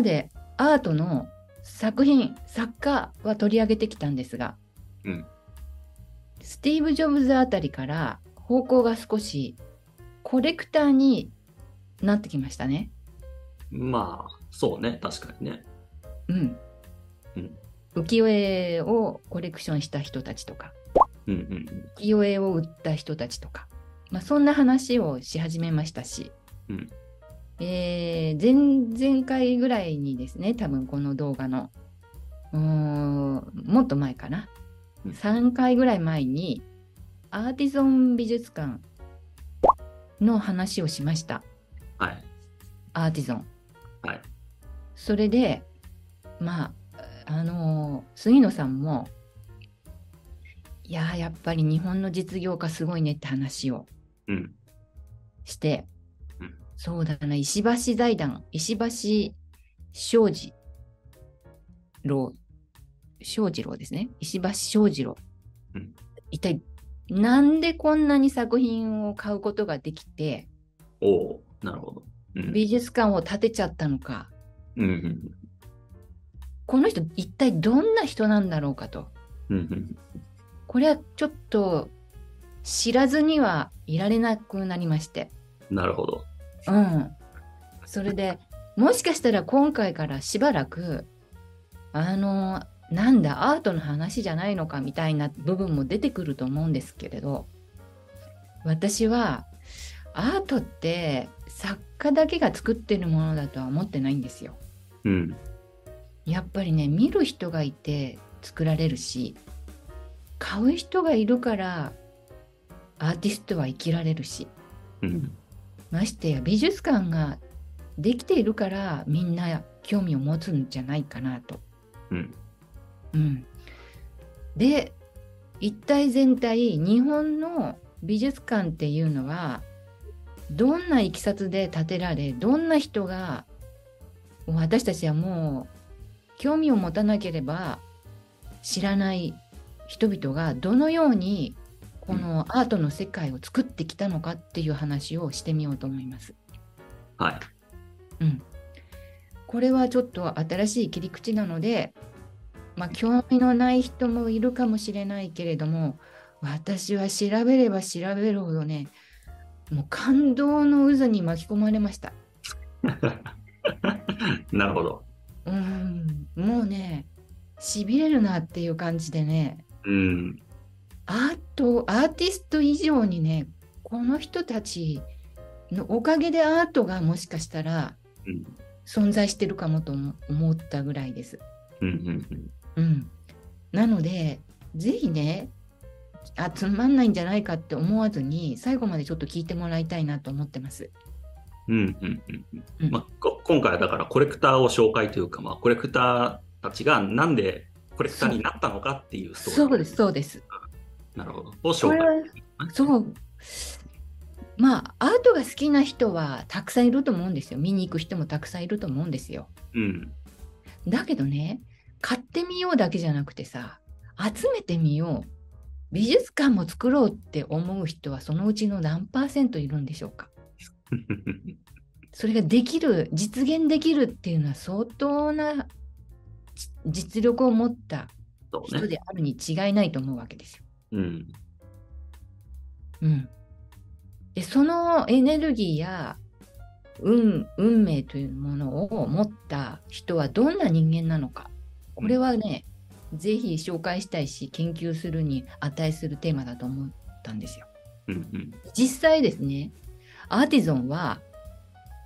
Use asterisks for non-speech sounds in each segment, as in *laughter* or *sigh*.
までアートの作品作家は取り上げてきたんですが、うんスティーブ・ジョブズあたりから方向が少しコレクターになってきましたね。まあ、そうね、確かにね。うん。うん浮世絵をコレクションした人たちとか、うんうん浮世絵を売った人たちとか、まあ、そんな話をし始めましたし、うんえー前々回ぐらいにですね、多分この動画の、もっと前かな、うん3回ぐらい前に、アーティゾン美術館の話をしました。うん。はい。アーティゾン。はい。それで、まあ、あの杉野さんも、いやー、やっぱり日本の実業家すごいねって話をうん。して、うんそうだな、石橋財団、石橋正治郎、正治郎ですね。石橋正治郎。うん一体、なんでこんなに作品を買うことができて、おおなるほど。うん。美術館を建てちゃったのか、うんうんこの人一体どんな人なんだろうかと。これはちょっと知らずにはいられなくなりまして。うん。なるほど。うん。それでもしかしたら今回からしばらく、あの、なんだ、アートの話じゃないのかみたいな部分も出てくると思うんですけれど、私はアートって作家だけが作ってるものだとは思ってないんですよ。うん。やっぱりね、見る人がいて作られるし、買う人がいるからアーティストは生きられるし、うん。ましてや美術館ができているからみんな興味を持つんじゃないかなと。うん。うん、で一体全体日本の美術館っていうのはどんないきさつで建てられどんな人が私たちはもう興味を持たなければ知らない人々がどのようにこのアートの世界を作ってきたのかっていう話をしてみようと思います。はい。うん、これはちょっと新しい切り口なので、まあ、興味のない人もいるかもしれないけれども私は調べれば調べるほどねもう感動の渦に巻き込まれました。*laughs* なるほど。うんもうねしびれるなっていう感じでねうん。アートアーティスト以上にねこの人たちのおかげでアートがもしかしたらうん。存在してるかもと思思ったぐらいです。うん。うん。うん、なので、ぜひね、あ、つまんないんじゃないかって思わずに、最後までちょっと聞いてもらいたいなと思ってます。うん。うん。うん。ま今回はだからコレクターを紹介というか、まあ、コレクターたちがなんでコレクターになったのかっていうそうです、そうです。なるほど。を紹介。は、そう。まあ、アートが好きな人はたくさんいると思うんですよ。見に行く人もたくさんいると思うんですよ。うん。だけどね、買ってみようだけじゃなくてさ、集めてみよう。美術館も作ろうって思う人はそのうちの何パーセントいるんでしょうか *laughs* それができる、実現できるっていうのは相当なじ実力を持った。人であるに違いないと思うわけですよ。うん。うん、でそのエネルギーや運運命というものを持った人はどんな人間なのか。これはね、ぜひ紹介したいし、研究するに値するテーマだと思ったんですよ。うん。うん。実際ですね、アーティゾンは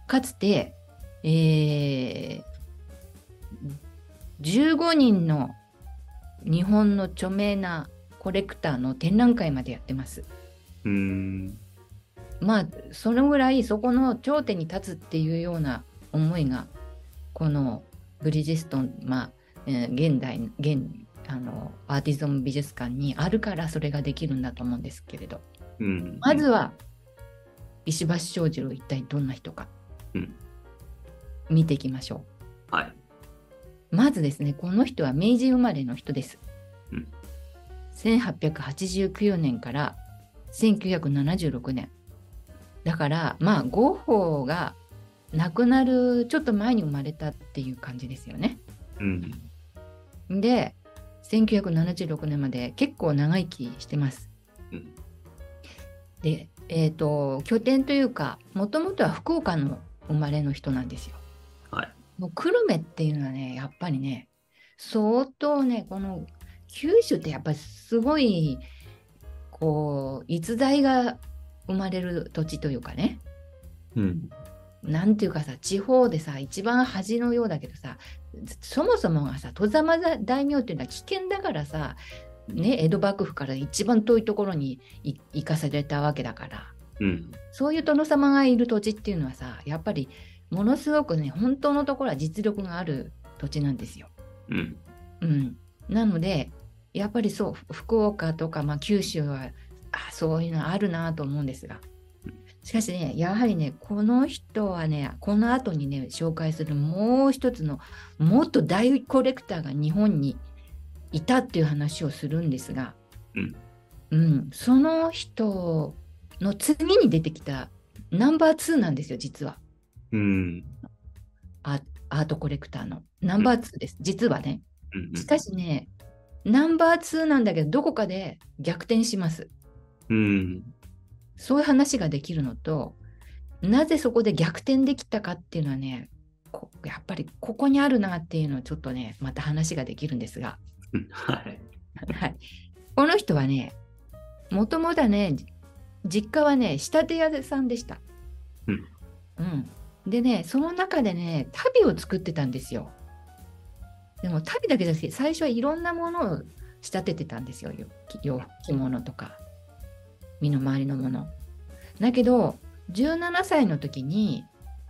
かつて、えー15人の日本の著名なコレクターの展覧会までやってます。うん。まあそのぐらいそこの頂点に立つっていうような思いがこのブリヂストン、まあえー現代現あのアーティゾン美術館にあるからそれができるんだと思うんですけれどうん。まずは石橋正二郎一体どんな人か、うん見ていきましょはい。うまずですねこの人は明治生まれの人です、うん1889年から1976年だからまあゴッホが亡くなるちょっと前に生まれたっていう感じですよね。うん。で、1976年まで結構長生きしてます。うん。で、えっ、と、拠点というか、もともとは福岡の生まれの人なんですよ。はい。もう久留米っていうのはね、やっぱりね、相当ね、この九州ってやっぱりすごい、こう、逸材が生まれる土地というかね、うん。なんていうかさ、地方でさ、一番恥のようだけどさ、そもそもがさ、戸様大名っていうのは危険だからさ、ね、江戸幕府から一番遠いところにい行かされたわけだから、うん。そういう殿様がいる土地っていうのはさ、やっぱりものすごくね、本当のところは実力がある土地なんですよ。うん。うん。なので、やっぱりそう、福岡とか、まあ、九州は、あそういうのあるなと思うんですが。しかしね、やはりね、この人はね、この後にね、紹介するもう一つの、もっと大コレクターが日本にいたっていう話をするんですが、うん。うん、その人の次に出てきたナンバー2なんですよ、実は。うん。アアートコレクターの。ナンバー2です、実はね。うん。しかしね、ナンバー2なんだけど、どこかで逆転します。うん。そういう話ができるのと、なぜそこで逆転できたかっていうのはね、こやっぱりここにあるなっていうのをちょっとね、また話ができるんですが、はい。はい、この人はね、もともとはね、じ実家はね、仕立て屋さんでした。うん。うん。でね、その中でね、足袋を作ってたんですよ。でも足袋だけじゃなくて、最初はいろんなものを仕立ててたんですよ。洋服着物とか、身の回りのもの。だけど、17歳の時に、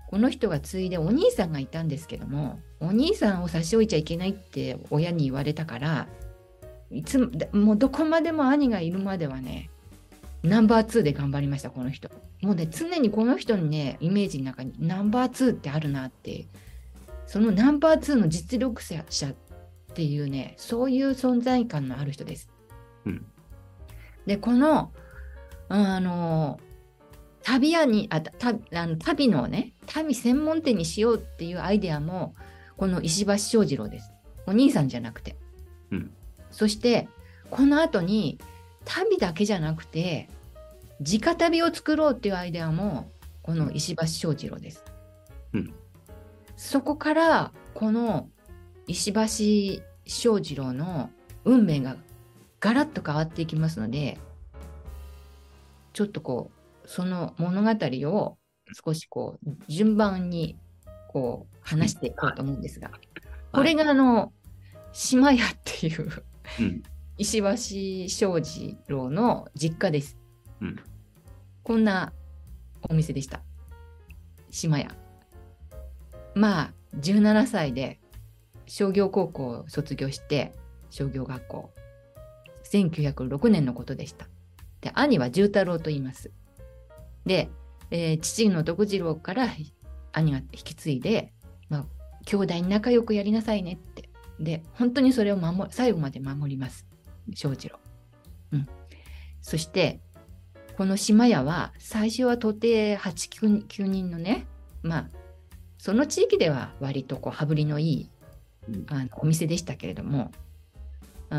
この人が継いでお兄さんがいたんですけども、お兄さんを差し置いちゃいけないって親に言われたから、いつも、もうどこまでも兄がいるまではね、ナンバー2で頑張りました、この人。もうね、常にこの人にね、イメージの中にナンバー2ってあるなって、そのナンバー2の実力者っていうね、そういう存在感のある人です。うん。で、この、あの、旅屋に、あたあの旅のね、旅専門店にしようっていうアイデアも、この石橋正次郎です。お兄さんじゃなくて。うん。そして、この後に、旅だけじゃなくて、直旅を作ろうっていうアイデアも、この石橋正次郎です。うん。そこから、この石橋正次郎の運命がガラッと変わっていきますので、ちょっとこう、その物語を少しこう、順番にこう、話していこうと思うんですが、これがあの、島屋っていううん。石橋正次郎の実家です。うん。こんなお店でした。島屋。まあ、17歳で商業高校を卒業して、商業学校。1906年のことでした。で、兄は重太郎と言います。で、えー父の徳次郎から兄が引き継いで、まあ、兄弟に仲良くやりなさいねって。で、本当にそれを守最後まで守ります。正次郎。うん。そして、この島屋は、最初は到底89人のね、まあ、その地域では割とこう羽振りのいいうんあのお店でしたけれども、こ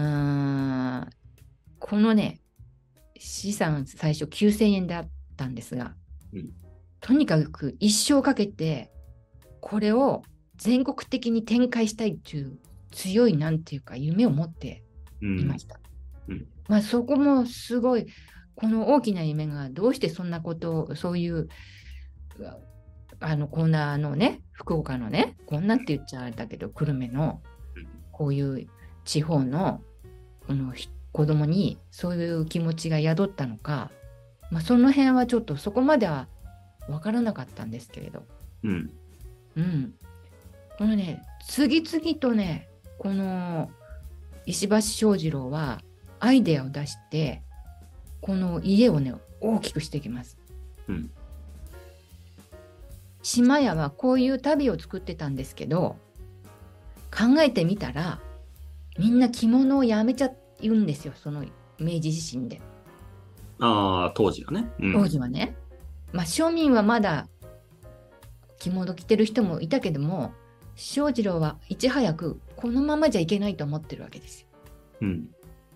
のね、資産最初9000円だったんですが、うんとにかく一生かけて、これを全国的に展開したいという強いなんていうか夢を持ってうん。いました。うんまあそこもすごい、この大きな夢がどうしてそんなことを、そういう、あの、こんなあのね、福岡のね、こんなって言っちゃあれだけど、久留米のうんこういう地方のこのひ子供にそういう気持ちが宿ったのか、まあ、その辺はちょっとそこまでは分からなかったんですけれど、うん。うん。このね、次々とね、この石橋正次郎はアイデアを出して、この家をね、大きくしていきます。うん。島屋はこういう旅を作ってたんですけど、考えてみたら、みんな着物をやめちゃうんですよ、その明治維新で。ああ、当時はね。うん。当時はね。まあ庶民はまだ着物着てる人もいたけども翔士郎はいち早くこのままじゃいけないと思ってるわけですよ。うん。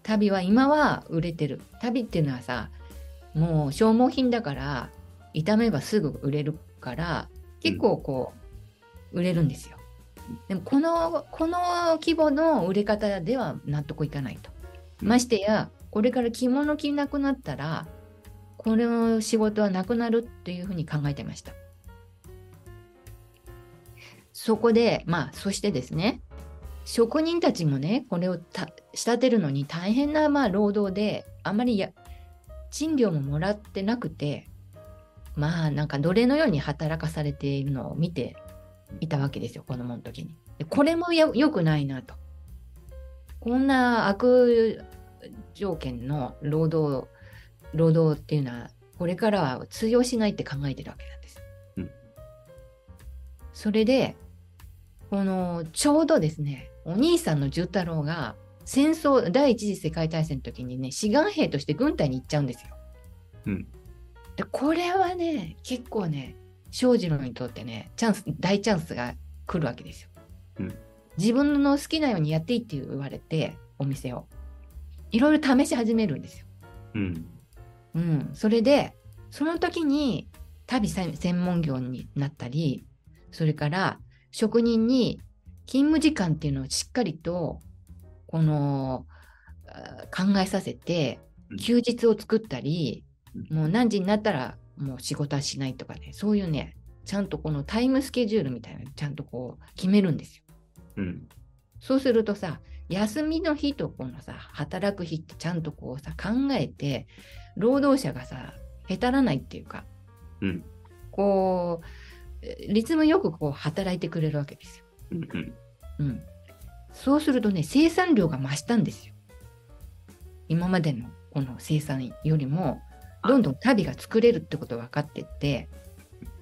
足袋は今は売れてる足袋っていうのはさもう消耗品だから傷めばすぐ売れるから結構こう売れるんですよ。でもこのこの規模の売れ方では納得いかないと。ましてやこれから着物着なくなったらこれの仕事はなくなるっていうふうに考えてました。そこでまあそしてですね職人たちもねこれをた仕立てるのに大変なまあ労働であまりや賃料ももらってなくてまあなんか奴隷のように働かされているのを見ていたわけですよ子供の時に。でこれもや良くないなと。こんな悪条件の労働労働っていうのはこれからは通用しないって考えてるわけなんです。うんそれでこのちょうどですねお兄さんの重太郎が戦争第一次世界大戦の時にね志願兵として軍隊に行っちゃうんですよ。うんでこれはね結構ね翔士郎にとってねチャンス大チャンスが来るわけですよ。うん自分の好きなようにやっていいって言われてお店をいろいろ試し始めるんですよ。うん。うん、それでその時に旅専専門業になったりそれから職人に勤務時間っていうのをしっかりとこのあ考えさせてうん休日を作ったりうもう何時になったらもう仕事はしないとかねそういうねちゃんとこのタイムスケジュールみたいなのちゃんとこう決めるんですよ。うん。そうするとさ、休みの日とこのさ、働く日ってちゃんとこうさ、考えて、労働者がさ、へたらないっていうか、うん。こう、えリズムよくこう働いてくれるわけですよ。うん。うん。うん。そうするとね、生産量が増したんですよ。今までのこの生産よりも、どんどん旅が作れるってことが分かってって、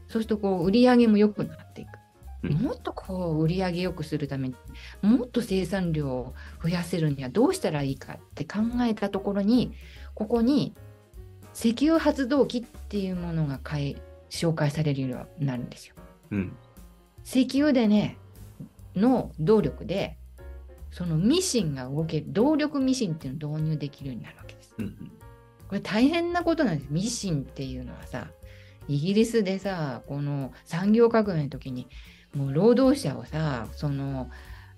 そうするとこう売り上げも良くなっていく。うんもっとこう売り上げ良くするためにもっと生産量を増やせるにはどうしたらいいかって考えたところにここに石油発動機っていうものが紹介されるようになるんですよ。うん。石油でねの動力でそのミシンが動ける動力ミシンっていうのを導入できるようになるわけです。うん。これ大変なことなんです。ミシンっていうのはさ、イギリスでさ、この産業革命の時に、もう労働者をさ、その、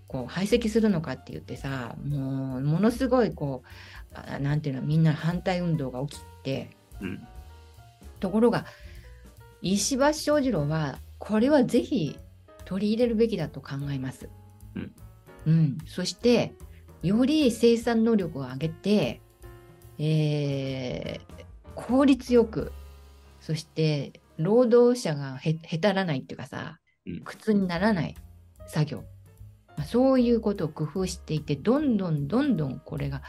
こう排斥するのかって言ってさ、もうものすごいこう、あなんていうの、みんな反対運動が起きて、うん。ところが、石橋正次郎は、これはぜひ取り入れるべきだと考えます。うん。うん。そして、より生産能力を上げて、えー効率よく、そして労働者がへへたらないっていうかさうん、苦痛にならない作業、まあそういうことを工夫していて、どんどんどんどんこれが、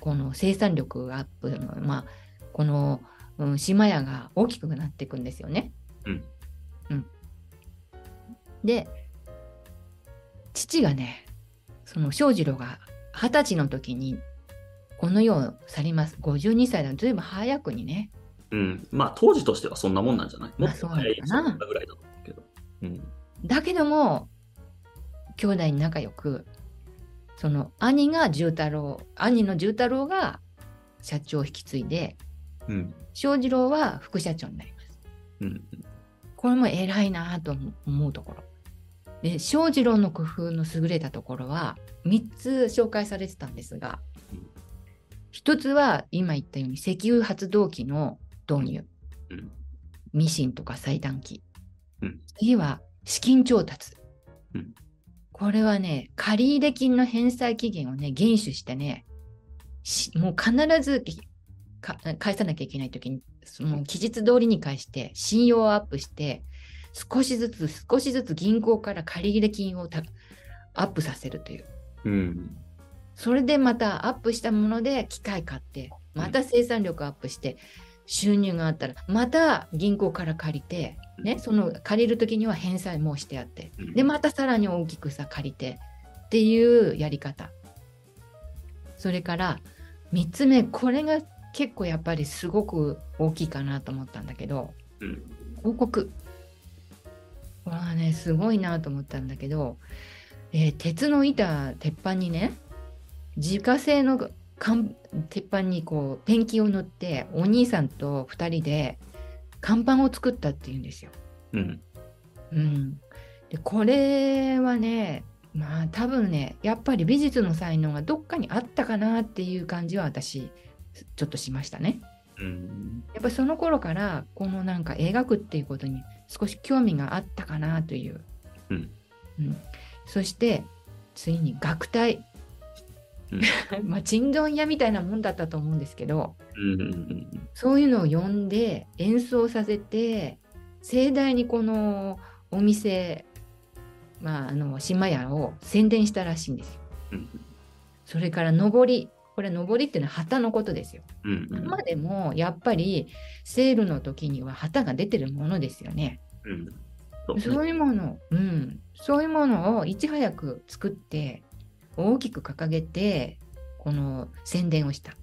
この生産力アップの、まあ、この、うん、島屋が大きくなっていくんですよね。うん。うん。で、父がね、その翔士郎が二十歳の時にこの世を去ります。52歳だ。ずいぶん早くにね。うん。まあ、当時としてはそんなもんなんじゃない？もまあっと早いぐらいだと思うけど。うん。だけども、兄弟に仲良く、その兄が重太郎、兄の重太郎が社長を引き継いで、うん。翔士郎は副社長になります。うん。これも偉いなと思うところ。で、翔士郎の工夫の優れたところは3つ紹介されてたんですがうん、一つは今言ったように石油発動機の導入。うん。ミシンとか裁断機。うん次は資金調達。うんこれはね、借入金の返済期限をね、厳守してね、しもう必ずか返さなきゃいけないときに、その期日通りに返して、信用をアップして、少しずつ少しずつ銀行から借入金をたアップさせるという。うん。それでまたアップしたもので機械買って、また生産力アップして、収入があったら、また銀行から借りて、ね、その借りるときには返済もしてあって、うんで、またさらに大きくさ、借りてっていうやり方。それから、3つ目、これが結構やっぱりすごく大きいかなと思ったんだけど、うん。広告。これはねすごいなと思ったんだけど、えー鉄の板鉄板にね自家製の鉄板にこうペンキを塗ってお兄さんと2人で看板を作ったっていうんですよ。うん。うん、でこれはねまあ多分ねやっぱり美術の才能がどっかにあったかなっていう感じは私ちょっとしましたね。うん。やっぱりその頃からこのなんか描くっていうことに少し興味があったかなという。うんうんそして次に *laughs* まあ珍丼屋みたいなもんだったと思うんですけどうん。うん。そういうのを呼んで演奏させて盛大にこのお店、まあ、あの島屋を宣伝したらしいんですよ。うん。それから上りこれ上りっていうのは旗のことですよ。うん。今でもやっぱりセールの時には旗が出てるものですよね。うん。そうねそういうもの、うん、そういうものをいち早く作って大きく掲げてこの宣伝をした。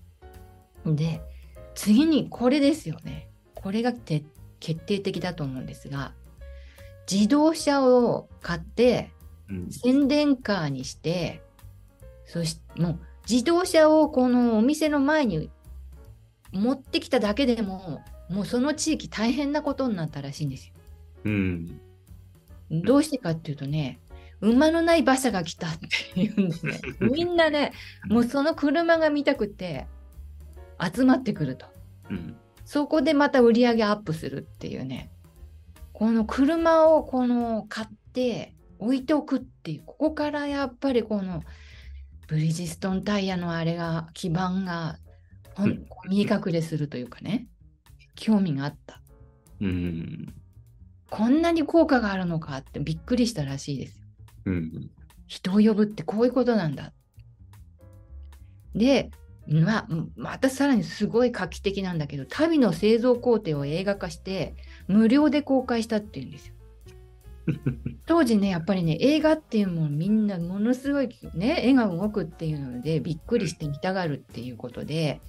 で次にこれですよね。これがて決定的だと思うんですが自動車を買ってうん。宣伝カーにしてそしてもう自動車をこのお店の前に持ってきただけでももうその地域大変なことになったらしいんですよ。うん。どうしてかっていうとね、馬のない馬車が来たっていうんでね、*laughs* みんなね、もうその車が見たくて集まってくると。うん。そこでまた売り上げアップするっていうね、この車をこの買って置いておくっていう、ここからやっぱりこのブリヂストンタイヤのあれが、基盤が見え隠れするというかね、興味があった。うん。こんなに効果があるのかってびっくりしたらしいですよ。うん。人を呼ぶってこういうことなんだ。で、まあ、またさらにすごい画期的なんだけど、足袋の製造工程を映画化して、無料で公開したっていうんですよ。*laughs* 当時ね、やっぱりね、映画っていうものみんなものすごいね、絵が動くっていうので、びっくりして見たがるっていうことで、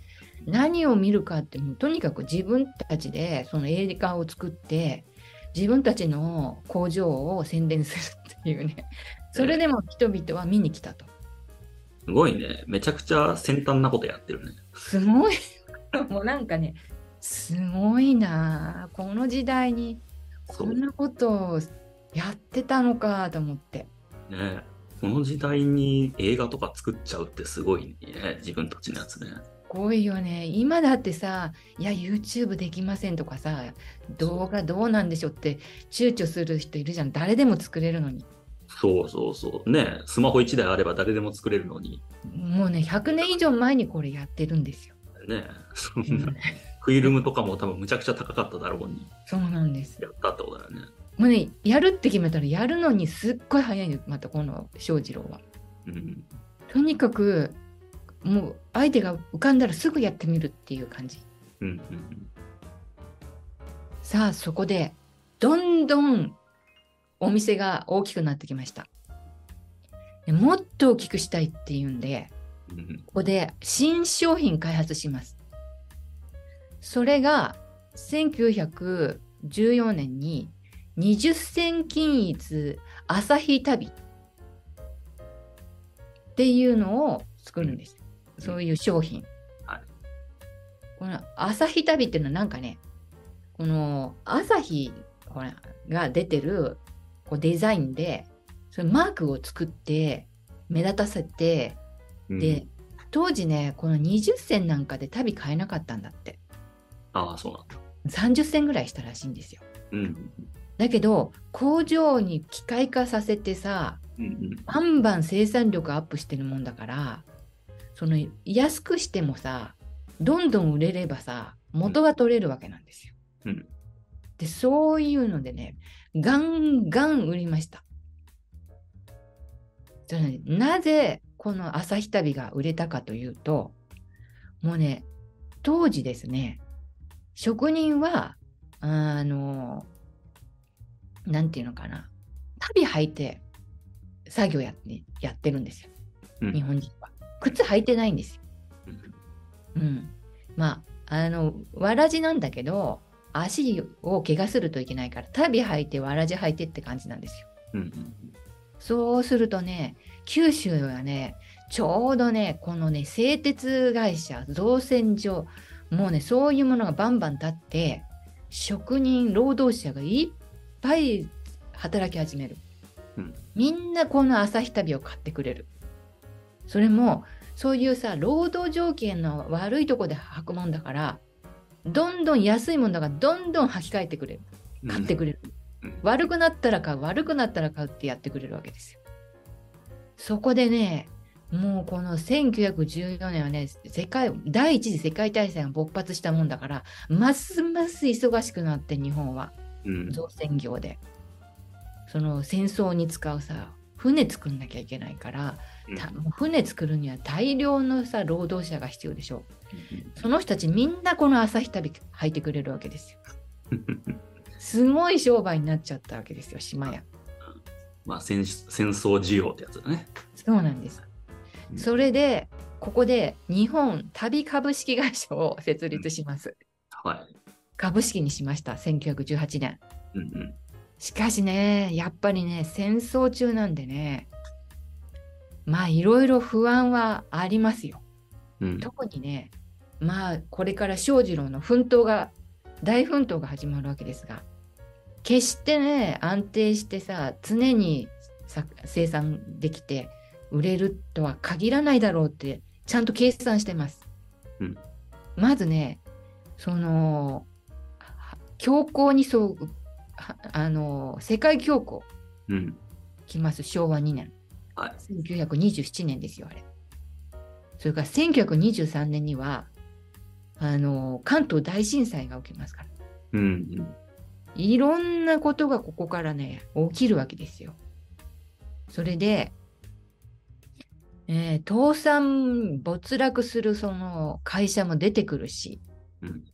何を見るかってもうとにかく自分たちでその映画を作って、自分たちの工場を宣伝するっていうね、それでも人々は見に来たと。すごいね。めちゃくちゃ先端なことやってるね。すごい、*laughs* もうなんかね、すごいなあ、この時代にこんなことをやってたのかと思って。ねこの時代に映画とか作っちゃうってすごいね。自分たちのやつね。すごいよね。今だってさ、いや、YouTube できませんとかさ、動画どうなんでしょうって躊躇する人いるじゃん。誰でも作れるのに。そうそうそう。ねスマホ1台あれば誰でも作れるのに。もうね、100年以上前にこれやってるんですよ。ねそんな。フィルムとかも多分むちゃくちゃ高かっただろうにそうなんです。やったってことだよね。もうね、やるって決めたらやるのにすっごい早いんです。またこの翔士郎は。うん。とにかく、もう相手が浮かんだらすぐやってみるっていう感じ。うんうんさあそこでどんどんお店が大きくなってきました。でもっと大きくしたいっていうんで。ここで新商品開発します。それが1914年に20銭均一朝日旅っていうのを作るんです。そういう商品。はいこの朝日旅っていうのはなんかね、この朝日が出てるこうデザインで、それマークを作って目立たせて、うんで、当時ね、この20銭なんかで旅買えなかったんだって。ああ、そうなんだ。30銭ぐらいしたらしいんですよ。うんだけど、工場に機械化させてさ、うんうんバンバン生産力アップしてるもんだから、その安くしてもさ、どんどん売れればさ、元が取れるわけなんですよ。うんで、そういうのでね、ガンガン売りました。なぜこの朝日旅が売れたかというと、もうね、当時ですね、職人は、あの、なんていうのかな、旅履いて作業やってやってるんですよ、うん日本人は。靴履いてないんですよ。うんうん。まあ、あの、わらじなんだけど、足を怪我するといけないから、足袋履いて、わらじ履いてって感じなんですよ。うんうんそうするとね、九州はね、ちょうどね、このね、製鉄会社、造船所、もうね、そういうものがバンバン立って、職人、労働者がいっぱい働き始める。うんみんなこの朝日旅を買ってくれる。それも、そういうさ、労働条件の悪いとこで履くもんだから、どんどん安いもんだから、どんどん履き替えてくれる。うん買ってくれる。うん悪くなったら買う、悪くなったら買うってやってくれるわけですよ。そこでね、もうこの1914年はね、世界、第一次世界大戦が勃発したもんだから、ますます忙しくなって日本は、うん造船業で。その戦争に使うさ、船作んなきゃいけないから、船作るには大量のさ、労働者が必要でしょ。その人たちみんなこの朝日旅履いてくれるわけですよ。*laughs* すごい商売になっちゃったわけですよ、島屋。まあ戦戦争需要ってやつだね。そうなんです。うんそれで、ここで日本旅株式会社を設立します。はい。株式にしました、1918年。うんうんしかしね、やっぱりね、戦争中なんでね、まあいろいろ不安はありますよ。うん特にね、まあこれから翔士郎の奮闘が、大奮闘が始まるわけですが、決してね、安定してさ、常にさ生産できて売れるとは限らないだろうって、ちゃんと計算してます。うんまずね、その、は強行にそう、はあの、世界恐慌うん来ます、昭和2年。はい1927年ですよ、あれ。それから1923年には、あの、関東大震災が起きますから。うんうんいろんなことがここからね、起きるわけですよ。それで、えー倒産、没落するその会社も出てくるし、うん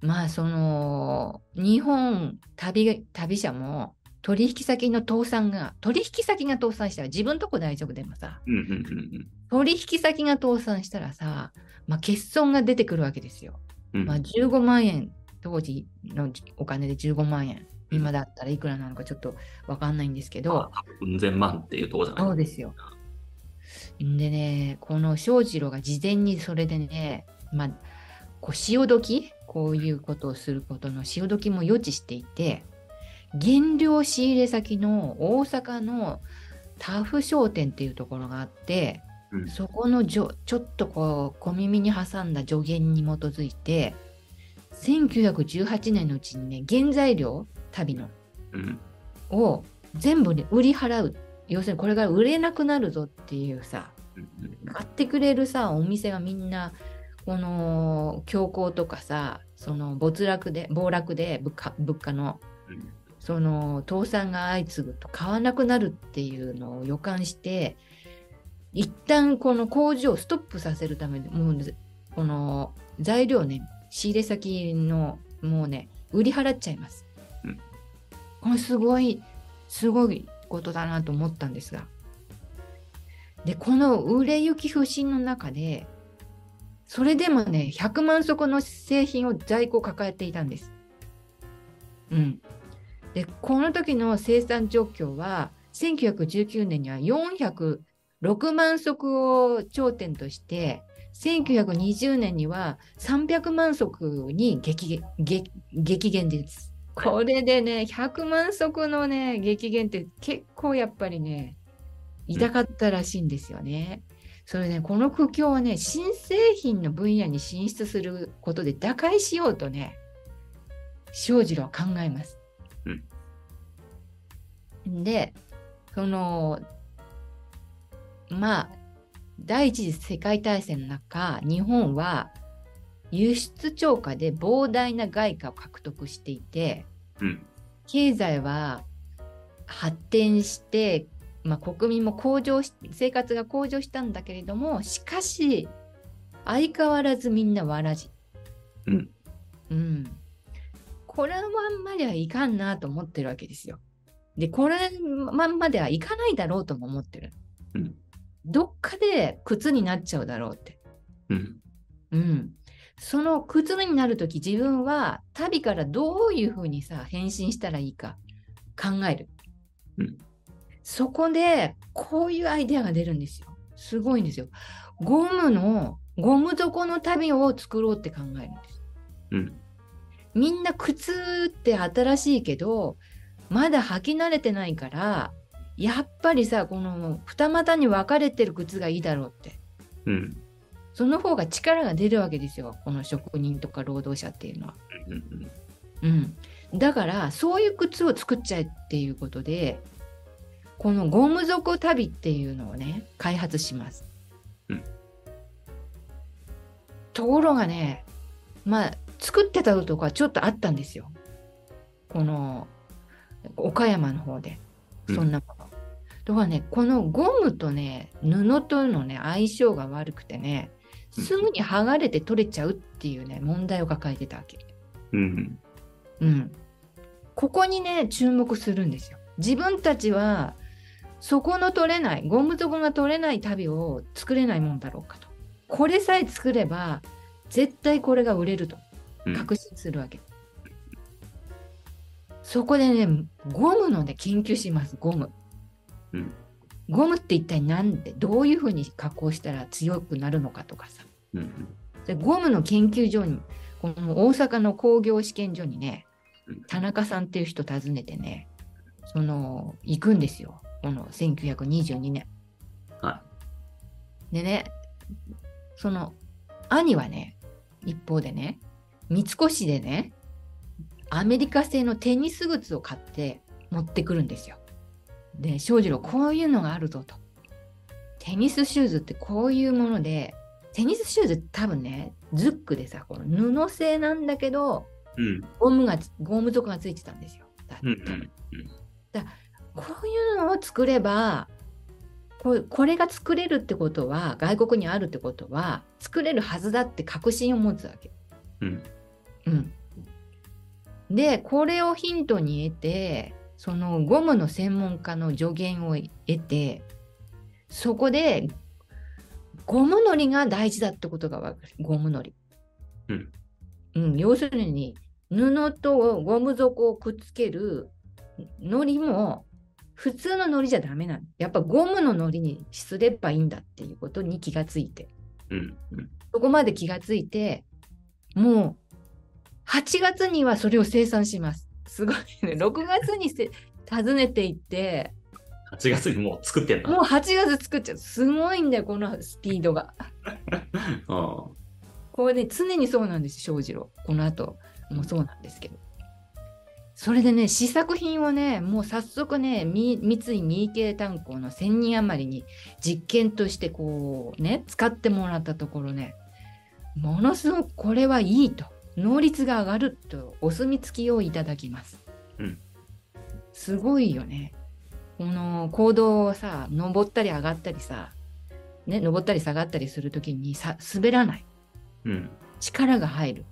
まあその、日本旅、旅社も取引先の倒産が、取引先が倒産したら自分とこ大丈夫でもさ、うんうんうん取引先が倒産したらさ、まあ欠損が出てくるわけですよ。うんまあ、15万円、当時のお金で15万円、今だったらいくらなのかちょっとわかんないんですけど、まあうん千万っていうところじゃない？そうですよ。でね、この翔士郎が事前にそれでね、まあ、こう潮時、こういうことをすることの潮時も予知していて、原料仕入れ先の大阪のタフ商店っていうところがあって、うん。そこのじょちょっとこう小耳に挟んだ助言に基づいて、1918年のうちにね、原材料、旅の、うん。を全部ね売り払う。要するにこれから売れなくなるぞっていうさ、買ってくれるさ、お店がみんな、この強行とかさ、その没落で、暴落で物価物価の、うんその倒産が相次ぐと買わなくなるっていうのを予感して、一旦この工場をストップさせるために、もうこの材料ね、仕入れ先のもうね、売り払っちゃいます。うんこれすごい、すごいことだなと思ったんですが。で、この売れ行き不振の中で、それでもね、100万足の製品を在庫を抱えていたんです。うん。で、この時の生産状況は、1919年には406万足を頂点として、1920年には300万足に激減です。これでね、100万足のね、激減って結構やっぱりね、痛かったらしいんですよね。それね、この苦境はね、新製品の分野に進出することで打開しようとね、翔士郎は考えます。で、その、まあ、第一次世界大戦の中、日本は輸出超過で膨大な外貨を獲得していて、うん経済は発展して、まあ、国民も向上し生活が向上したんだけれどもしかし相変わらずみんなわらじ。うんうん。これのまんまではいかんなと思ってるわけですよ。で、これまんまではいかないだろうとも思ってる。うんどっかで靴になっちゃうだろうって。うんうん。その靴になるとき自分は旅からどういうふうにさ変身したらいいか考える。うんそこでこういうアイデアが出るんですよ。すごいんですよ。ゴムのゴム底の旅を作ろうって考えるんです。うん。みんな靴って新しいけどまだ履き慣れてないからやっぱりさこの二股に分かれてる靴がいいだろうってうん。その方が力が出るわけですよこの職人とか労働者っていうのは。うん。うん。うん、だからそういう靴を作っちゃえっていうことでこのゴム底旅っていうのをね開発します。うんところがねまあ作ってたとこはちょっとあったんですよ。この岡山の方でそんなもの。とかねこのゴムとね布とのね相性が悪くてねすぐに剥がれて取れちゃうっていうね問題を抱えてたわけ。うん。うん。ここにね、注目するんですよ。自分たちは、そこの取れない、ゴム底が取れない旅を作れないもんだろうかと。これさえ作れば、絶対これが売れるとうん確信するわけ。そこでね、ゴムのね、研究します、ゴム。うんゴムって一体何で、どういうふうに加工したら強くなるのかとかさ。うん。でゴムの研究所に、この大阪の工業試験所にね、うん田中さんっていう人訪ねてね、その、行くんですよ。この1922年。はでね、その、兄はね、一方でね、三越でね、アメリカ製のテニス靴を買って持ってくるんですよ。で、庄次郎、こういうのがあるぞと。テニスシューズってこういうもので、テニスシューズって多分ね、ズックでさ、この布製なんだけど、い。うん。ゴムがつ、ゴム底がついてたんですよ。だってうん。うん。こういうのを作ればこれこれが作れるってことは外国にあるってことは作れるはずだって確信を持つわけ。うん。うん、でこれをヒントに得てそのゴムの専門家の助言を得てそこでゴムのりが大事だってことが分かるゴムのり。うんうん、要するに布とゴム底をくっつけるのりも普通ののりじゃダメなの。やっぱゴムののりにすればいいんだっていうことに気がついて。うん。うん。そこまで気がついて、もう8月にはそれを生産します。すごいね。6月にせ *laughs* 訪ねていって、8月にもう作ってんだ。もう8月作っちゃう。すごいんだよ、このスピードが。あ *laughs* これね、常にそうなんです、庄次郎。この後もそうなんですけど。それでね、試作品をね、もう早速ね、み三井三井系炭鉱の1000人余りに実験としてこうね、使ってもらったところね、ものすごくこれはいいと、能率が上がるとお墨付きをいただきます。うんすごいよね。この行動をさ、登ったり上がったりさ、ね、登ったり下がったりするときにさ、滑らない。うん。力が入る。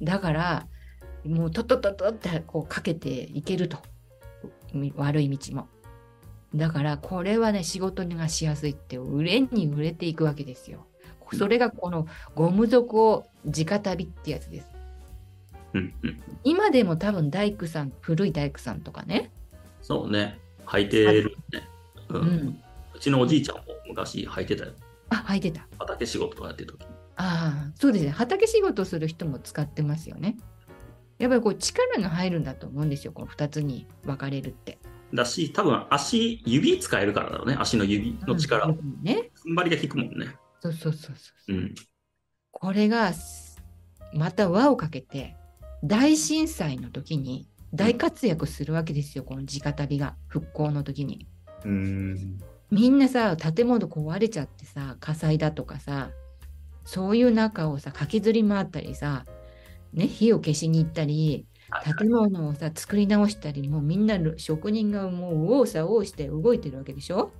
だから、もうトトトトってこうかけていけると。み悪い道も。だから、これはね、仕事がしやすいって、売れに売れていくわけですよ。それがこのゴム底直旅ってやつです。うん。うん。今でも多分大工さん、古い大工さんとかね。そうね。履いてるね。う。うんん。うちのおじいちゃんも昔履いてたよ。あ、履いてた。畑仕事とかやってる時に。ああ、そうですね。畑仕事する人も使ってますよね。やっぱりこう力が入るんだと思うんですよ。この2つに分かれるって。だし、多分足、指使えるからだろうね。足の指の力。うん踏ね。ん張りが効くもんね。そうそうそうそう。うん。これがすまた輪をかけて大震災の時に大活躍するわけですよ。この直旅が復興の時に。うん。みんなさ建物壊れちゃってさ火災だとかさそういう中をさ駆けずり回ったりさ、ね、火を消しに行ったり建物をさ作り直したりもうみんな職人がもう右往左往して動いてるわけでしょ？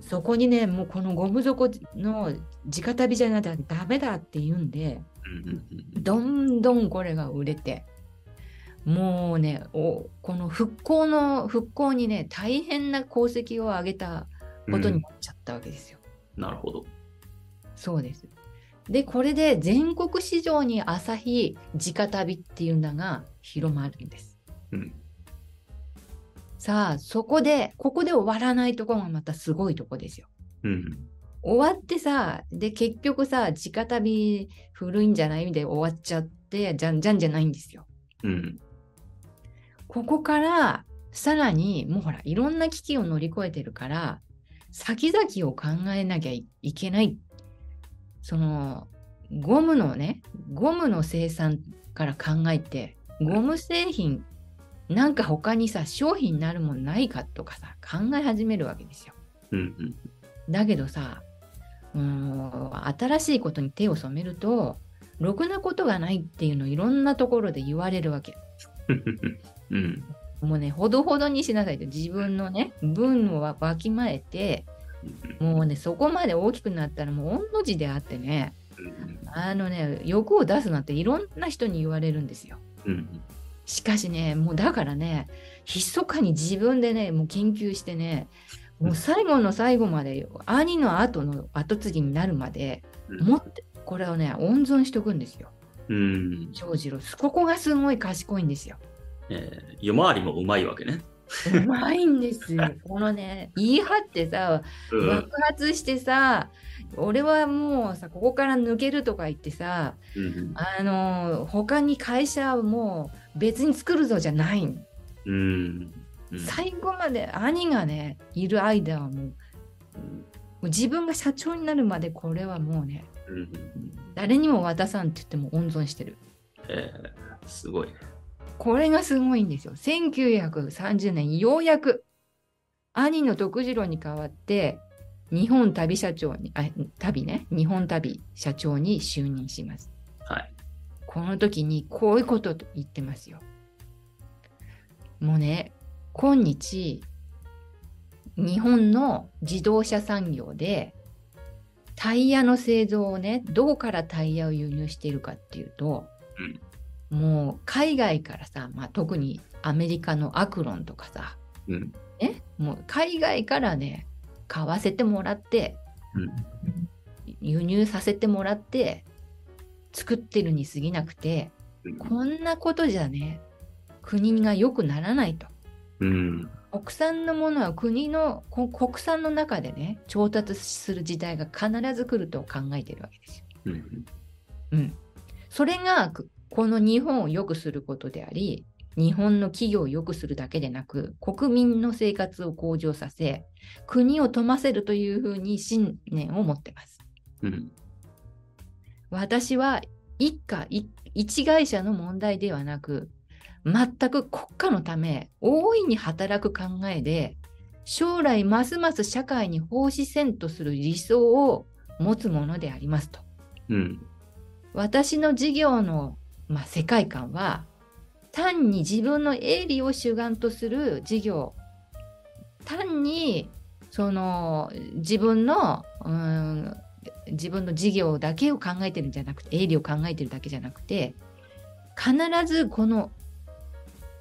そこにねもうこのゴム底の直旅じゃなきゃダメだって言うんでどんどんこれが売れてもうねおこの復興の復興にね大変な功績を上げたことになっちゃったわけですよ。なるほど。そうです。で、これで全国市場に朝日直旅っていうのが広まるんです。うん。さあ、そこで、ここで終わらないところがまたすごいとこですよ。うん。終わってさ、で、結局さ、直旅古いんじゃない？みたいで終わっちゃって、じゃんじゃんじゃないんですよ。うん。ここから、さらに、もうほら、いろんな危機を乗り越えてるから、先々を考えなきゃいいけない。その、ゴムのね、ゴムの生産から考えて、ゴム製品、なんか他にさ、商品になるもんないかとかさ、考え始めるわけですよ。うん。うん。だけどさ、うーん、新しいことに手を染めると、ろくなことがないっていうのをいろんなところで言われるわけ。*laughs* うん。もうね、ほどほどにしなさいと。自分のね、分をわきまえて、もうね、そこまで大きくなったらもう御の字であってね、あのね、欲を出すなんていろんな人に言われるんですよ。うん。しかしね、もうだからね、密かに自分でね、もう研究してね、もう最後の最後まで、兄の後の後継ぎになるまで、持って、これをね、温存しておくんですよ。うん。長次郎。ここがすごい賢いんですよ。えー夜回りもうまいわけね。うまいんですよ。*laughs* このね、言い張ってさ、うん爆発してさ、俺はもうさ、ここから抜けるとか言ってさ、うん。あの、他に会社をもう別に作るぞじゃないんうん。うん最後まで兄がね、いる間はもう、もう自分が社長になるまでこれはもうね、うん。誰にも渡さんって言っても温存してる。えーすごいね。これがすごいんですよ。1930年、ようやく兄の徳次郎に代わって、日本旅社長に、あ、旅ね、日本旅社長に就任します。はい。この時にこういうことと言ってますよ。もうね、今日、日本の自動車産業で、タイヤの製造をね、どこからタイヤを輸入しているかっていうと、もう海外からさ、まあ、特にアメリカのアクロンとかさ、うん。ね、もう海外からね、買わせてもらって、うん。輸入させてもらって、作ってるに過ぎなくて、うんこんなことじゃね、国が良くならないと。うん。国産のものは国の、こ国産の中でね、調達する時代が必ず来ると考えてるわけですよ。うん。うん。それが、くこの日本を良くすることであり、日本の企業を良くするだけでなく、国民の生活を向上させ、国を富ませるというふうに信念を持ってます。うん。私は一家一一会社の問題ではなく全く国家のため大いに働く考えで将来ますます社会に奉仕せんとする理想を持つものでありますとうん。私の事業の、まあ、世界観は単に自分の営利を主眼とする事業単にその自分のうん自分の事業だけを考えてるんじゃなくて営利を考えてるだけじゃなくて必ずこの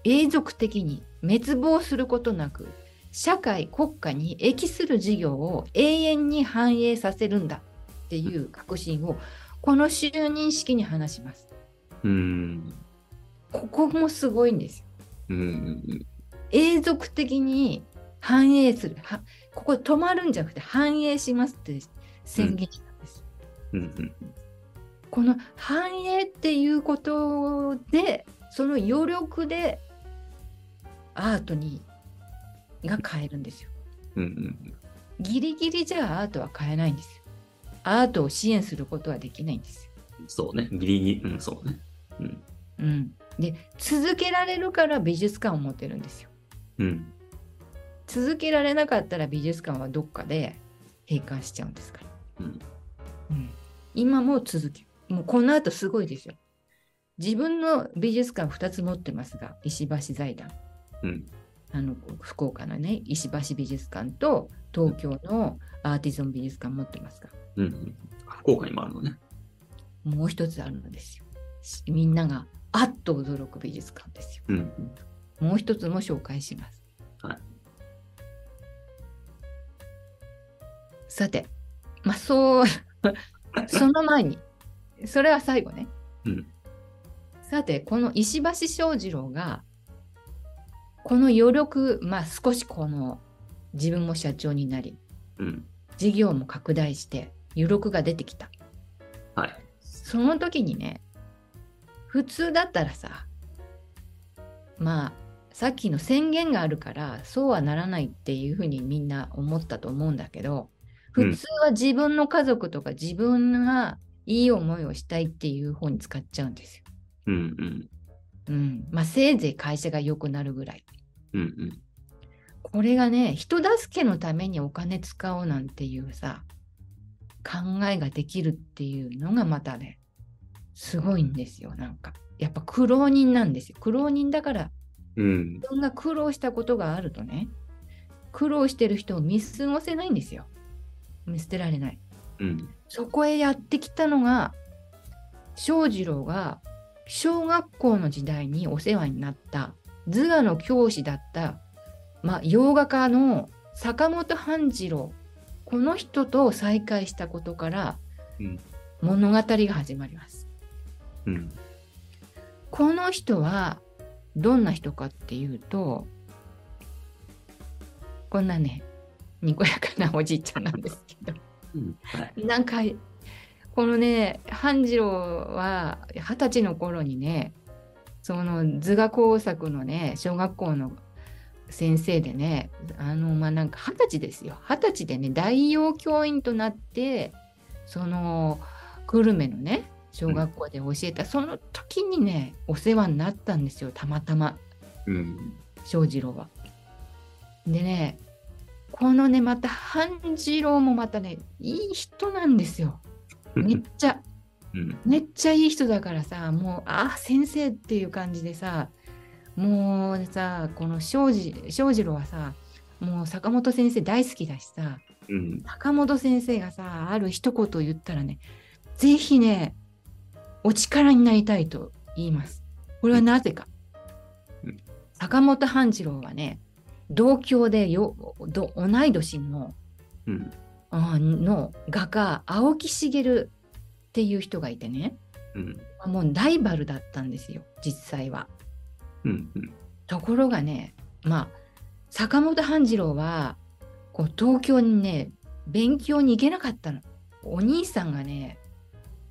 永続的に滅亡することなく社会国家に益する事業を永遠に反映させるんだっていう確信をこの就任式に話します。うん。ここもすごいんですよ。うん。永続的に反映する。はここで止まるんじゃなくて反映しますって宣言したんです。うん。この繁栄っていうことでその余力でアートにが変えるんですよ。うん。ギリギリじゃあアートは変えないんですよ。アートを支援することはできないんですよ。そうね。ギリギリ。うん、そうね。うん。うん、で続けられるから美術館を持ってるんですよ。うん。続けられなかったら美術館はどっかで閉館しちゃうんですから。うん。うん、今も続けもうこの後すごいですよ。自分の美術館2つ持ってますが、石橋財団。うん。あの福岡のね、石橋美術館と東京のアーティゾン美術館持ってますが、うん。福岡にもあるのね。もう一つあるのですよ。しみんながあっと驚く美術館ですよ。うん。もう一つも紹介します。はいさて、まあそう、*laughs* その前に、それは最後ね。うん。さて、この石橋正二郎が、この余力、まあ少しこの自分も社長になり、うん。事業も拡大して余力が出てきた。はい。その時にね、普通だったらさ、まあ、さっきの宣言があるから、そうはならないっていうふうにみんな思ったと思うんだけど、うん普通は自分の家族とか自分がいい思いをしたいっていう方に使っちゃうんですよ。うんうん。うん。まあ、せいぜい会社が良くなるぐらい。うんうん。これがね、人助けのためにお金使おうなんていうさ、考えができるっていうのがまたね、すごいんですよ、なんか。やっぱ苦労人なんですよ。苦労人だから、うん。自分が苦労したことがあるとね、苦労してる人を見過ごせないんですよ。見捨てられない。うん。そこへやってきたのが、翔士郎が小学校の時代にお世話になった図画の教師だった、まあ、洋画家の坂本半次郎この人と再会したことからうん。物語が始まります。うん。この人はどんな人かっていうとこんなねにこやかなおじいちゃんなんですけどうん。はい。なんかこのね半次郎は二十歳の頃にねその図画工作のね小学校の先生でねあのまあなんか二十歳ですよ二十歳でね代用教員となってその久留米のね小学校で教えた、その時にねお世話になったんですよたまたまうん。翔士郎は。でねこのねまた半次郎もまたねいい人なんですよ。*laughs* めっちゃうん。めっちゃいい人だからさもうあ先生っていう感じでさもうさこの庄司郎はさもう坂本先生大好きだしさうん。坂本先生がさある一言を言ったらねぜひねお力になりたいと言います。これはなぜかうん。坂本半次郎はね同郷でよど同い年のうん。あの画家青木茂っていう人がいてねうん。もうライバルだったんですよ実際は。うん。うん。ところがねまあ坂本半次郎はこう東京にね勉強に行けなかったの。お兄さんがね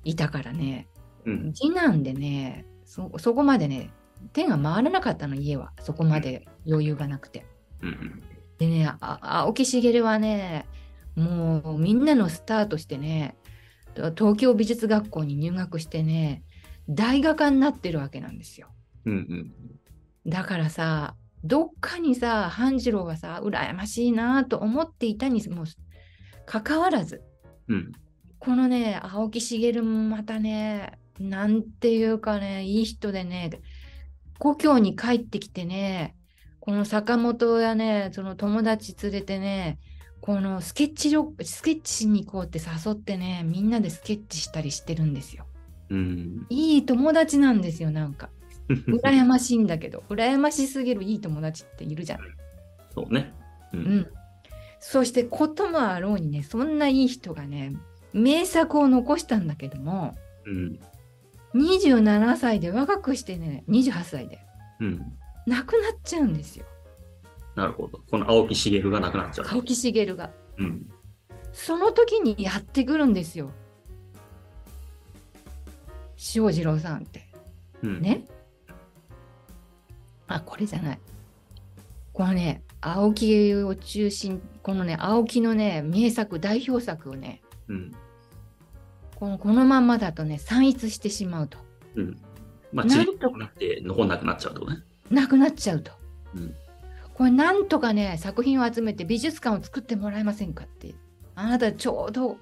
いたからねうん。次男でねそそこまでね手が回らなかったの家はそこまで余裕がなくて。うん。でねあ青木茂はねもうみんなのスタートしてね東京美術学校に入学してね大画家になってるわけなんですよ。うん。うん。だからさどっかにさ半次郎はさ羨ましいなと思っていたにもかかわらずうん。このね青木茂もまたねなんていうかねいい人でね故郷に帰ってきてねこの坂本やねその友達連れてねこのスケッチロスケッチしに行こうって誘ってねみんなでスケッチしたりしてるんですよ。うん。いい友達なんですよなんか *laughs* 羨ましいんだけど羨ましすぎるいい友達っているじゃん。そうね。う。うんん、そしてこともあろうにねそんないい人がね名作を残したんだけどもうん。27歳で若くしてね28歳でうん。亡くなっちゃうんですよなるほど。この青木茂がなくなっちゃう。青木茂が。うん。その時にやってくるんですよ塩次郎さんって。うん。ね？あこれじゃない。このね青木を中心このね青木のね名作代表作をねうん。このこのまんまだとね散逸してしまうとうん。まあ、なんとちりとなって残んなくなっちゃうとね。なくなっちゃうと。うん。これなんとかね作品を集めて美術館を作ってもらえませんかってあなたちょうど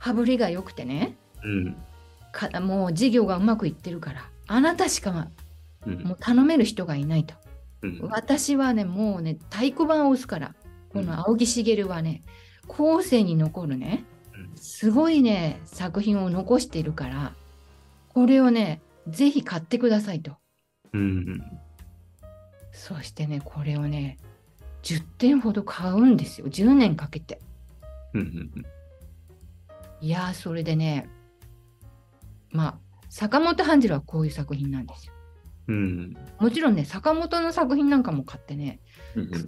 羽振りが良くてね。うん。かもう事業がうまくいってるから。あなたしかうん。もう頼める人がいないと。うん。私はねもうね太鼓判を押すから。この青木茂はね後世に残るねうん。すごいね作品を残しているからこれをねぜひ買ってくださいと。うん。そしてねこれをね10点ほど買うんですよ10年かけて。いやーそれでねまあ坂本半次郎はこういう作品なんですよ。うん。もちろんね坂本の作品なんかも買ってね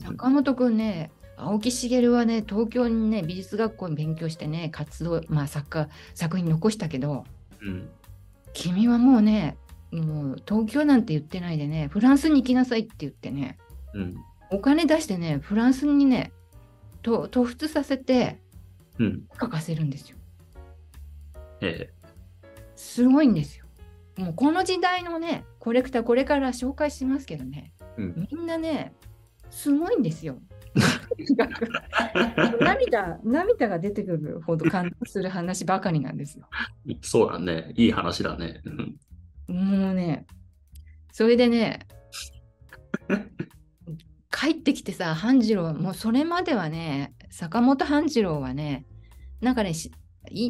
坂本くんね青木茂はね東京にね美術学校に勉強してね活動まあ作家作品残したけどうん。君はもうねもう東京なんて言ってないでねフランスに行きなさいって言ってねうん。お金出してねフランスにねと突出させてうん。書かせるんですよえすごいんですよもうこの時代のねコレクターこれから紹介しますけどねえうん。みんなねすごいんですよ *laughs* 涙涙が出てくるほど感動する話ばかりなんですよそうだね。いい話だね。うん。もうね、それでね、*laughs* 帰ってきてさ、半次郎は、もうそれまではね、坂本半次郎はね、なんかね、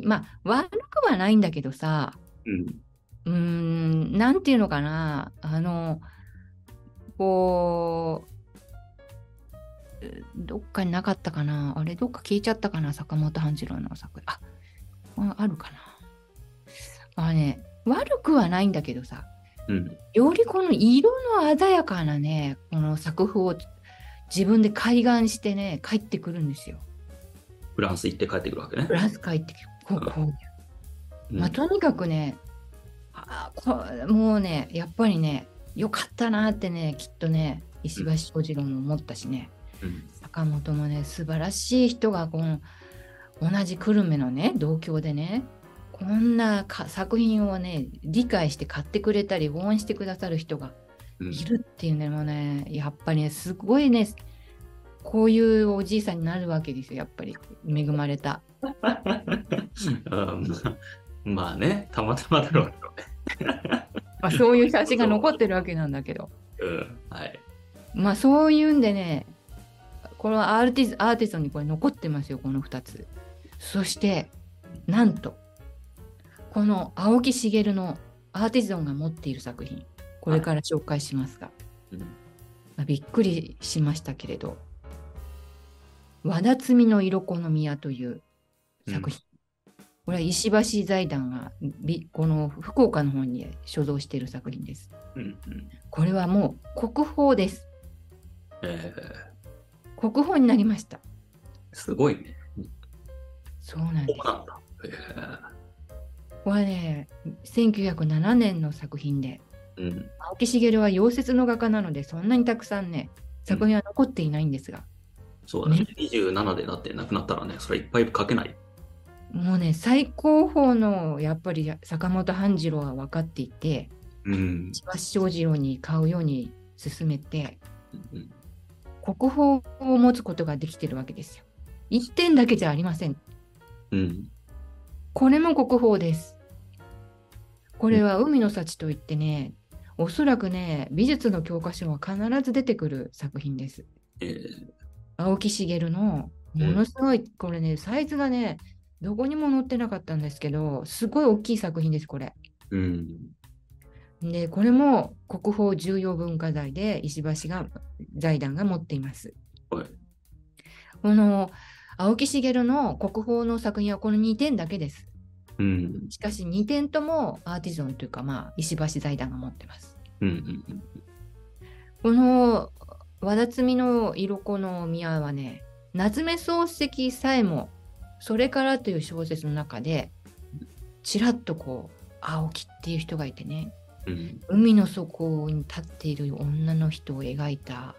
まあ、悪くはないんだけどさ、うん。うーん、なんていうのかな、あの、こう、どっかになかったかな、あれ、どっか消えちゃったかな、坂本半次郎の作品。あ、ああるかな。あね、悪くはないんだけどさ、うん。よりこの色の鮮やかなね、この作風を自分で開眼してね、帰ってくるんですよ。フランス行って帰ってくるわけねフ。ランス帰ってくる。こうこういううんまあ、とにかくね、あこもうね、やっぱりね、よかったなってね、きっとね、石橋正次郎も思ったしね、うん坂本もね、素晴らしい人がこの同じ久留米のね、同郷でね、こんなか作品をね、理解して買ってくれたり、応援してくださる人がうんいるっていうのもね、やっぱりね、すごいね、こういうおじいさんになるわけですよ、やっぱり恵まれた。*laughs* うんまあね、たまたまだろうけどね。*laughs* まあ、そういう写真が残ってるわけなんだけど。*laughs* うん。はい。まあそういうんでね、これはアーティスアーティストにこれ残ってますよ、この2つ。そして、なんと、この青木茂のアーティゾンが持っている作品、これから紹介しますが、うんまあびっくりしましたけれど、和田摘みの色この宮という作品。これは石橋財団がびこの福岡の方に所蔵している作品です。うんうんこれはもう国宝です。え国宝になりました。ーすごいね。そうなんです。えこれね、1907年の作品で、ーうん。青木茂は溶接の画家なので、そんなにたくさんね、作品は残っていないんですが、そうだねね。27でだって亡くなったらね、それいっぱい書けない。もうね、最高峰のやっぱり坂本半次郎は分かっていて、うん。千葉正次郎に買うように進めて、うん国宝を持つことができてるわけですよ。1点だけじゃありません。うん。これも国宝です。これは海の幸といってね、おそらくね、美術の教科書は必ず出てくる作品です。えー青木茂のものすごい、これね、サイズがね、どこにも載ってなかったんですけど、すごい大きい作品です、これ。うん。で、これも国宝重要文化財で石橋が財団が持っています。はい。この青木茂の国宝の作品はこの2点だけです。うん。しかし2点ともアーティゾンというか、まあ、石橋財団が持ってます。うんうんうん。この和田摘みの色子の宮はね、夏目漱石さえも、それからという小説の中で、ちらっとこう、青木っていう人がいてね、うん。海の底に立っている女の人を描いた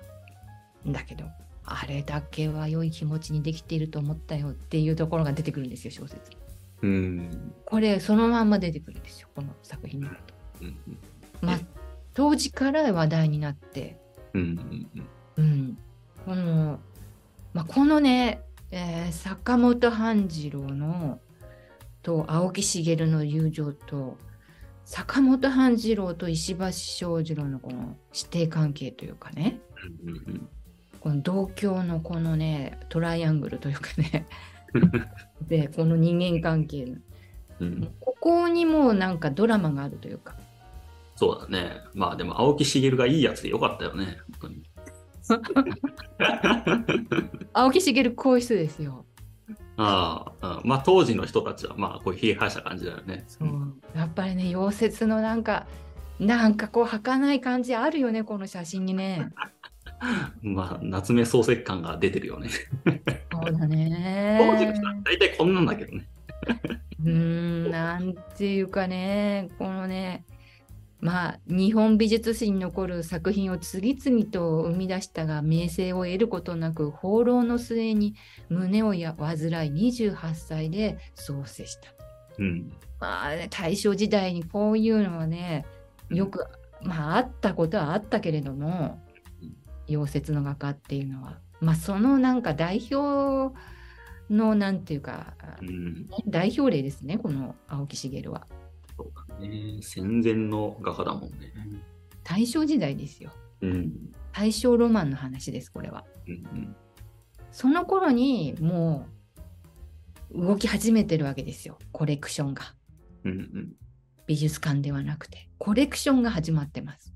んだけど、あれだけは良い気持ちにできていると思ったよっていうところが出てくるんですよ、小説。うん。これ、そのまんま出てくるんですよ、この作品になると。うん。まあ、当時から話題になって、うん。うん、この、まあ、このね、えー坂本半次郎のと青木茂の友情と坂本半次郎と石橋正次郎のこの師弟関係というかねうん。この同郷のこのねトライアングルというかね *laughs* でこの人間関係うん。ここにもなんかドラマがあるというかそうだね。まあでも、青木茂がいいやつでよかったよね。本当に。*laughs* 青木茂こういう人ですよ。ああ、まあ当時の人たちはまあこういう批判した感じだよね。そうやっぱりね溶接のなんかなんかこう儚い感じあるよねこの写真にね。*laughs* まあ、夏目漱石感が出てるよね。そうだね。当時の人は大体こんなんだけどね。うーん、なんていうかね、このね、まあ、日本美術史に残る作品を次々と生み出したが、名声を得ることなく、放浪の末に胸をや患い、28歳で創世した。うん。まあ、大正時代にこういうのはね、よく、まあ、あったことはあったけれども、溶接の画家っていうのは、まあ、そのなんか代表のなんていうか、うん。代表例ですね、この青木茂は。そうだね。戦前の画家だもんね。大正時代ですよ。うん。大正ロマンの話です、これは。うん。その頃にもう動き始めてるわけですよ、コレクションが。うん。うん。美術館ではなくて、コレクションが始まってます。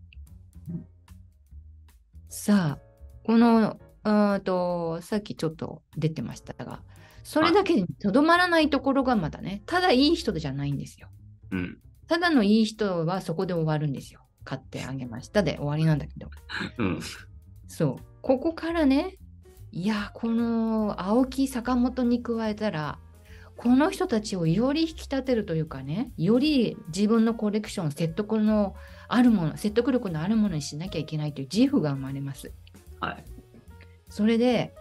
さあ、この、うーんと、さっきちょっと出てましたが、それだけにとどまらないところがまだね、ただいい人じゃないんですよ。うん。ただのいい人はそこで終わるんですよ。買ってあげましたで終わりなんだけど。*laughs* うん。そう。ここからね、いや、この青木坂本に加えたら、この人たちをより引き立てるというかね、より自分のコレクション、説得のあるもの、説得力のあるものにしなきゃいけないという自負が生まれます。はい。それで、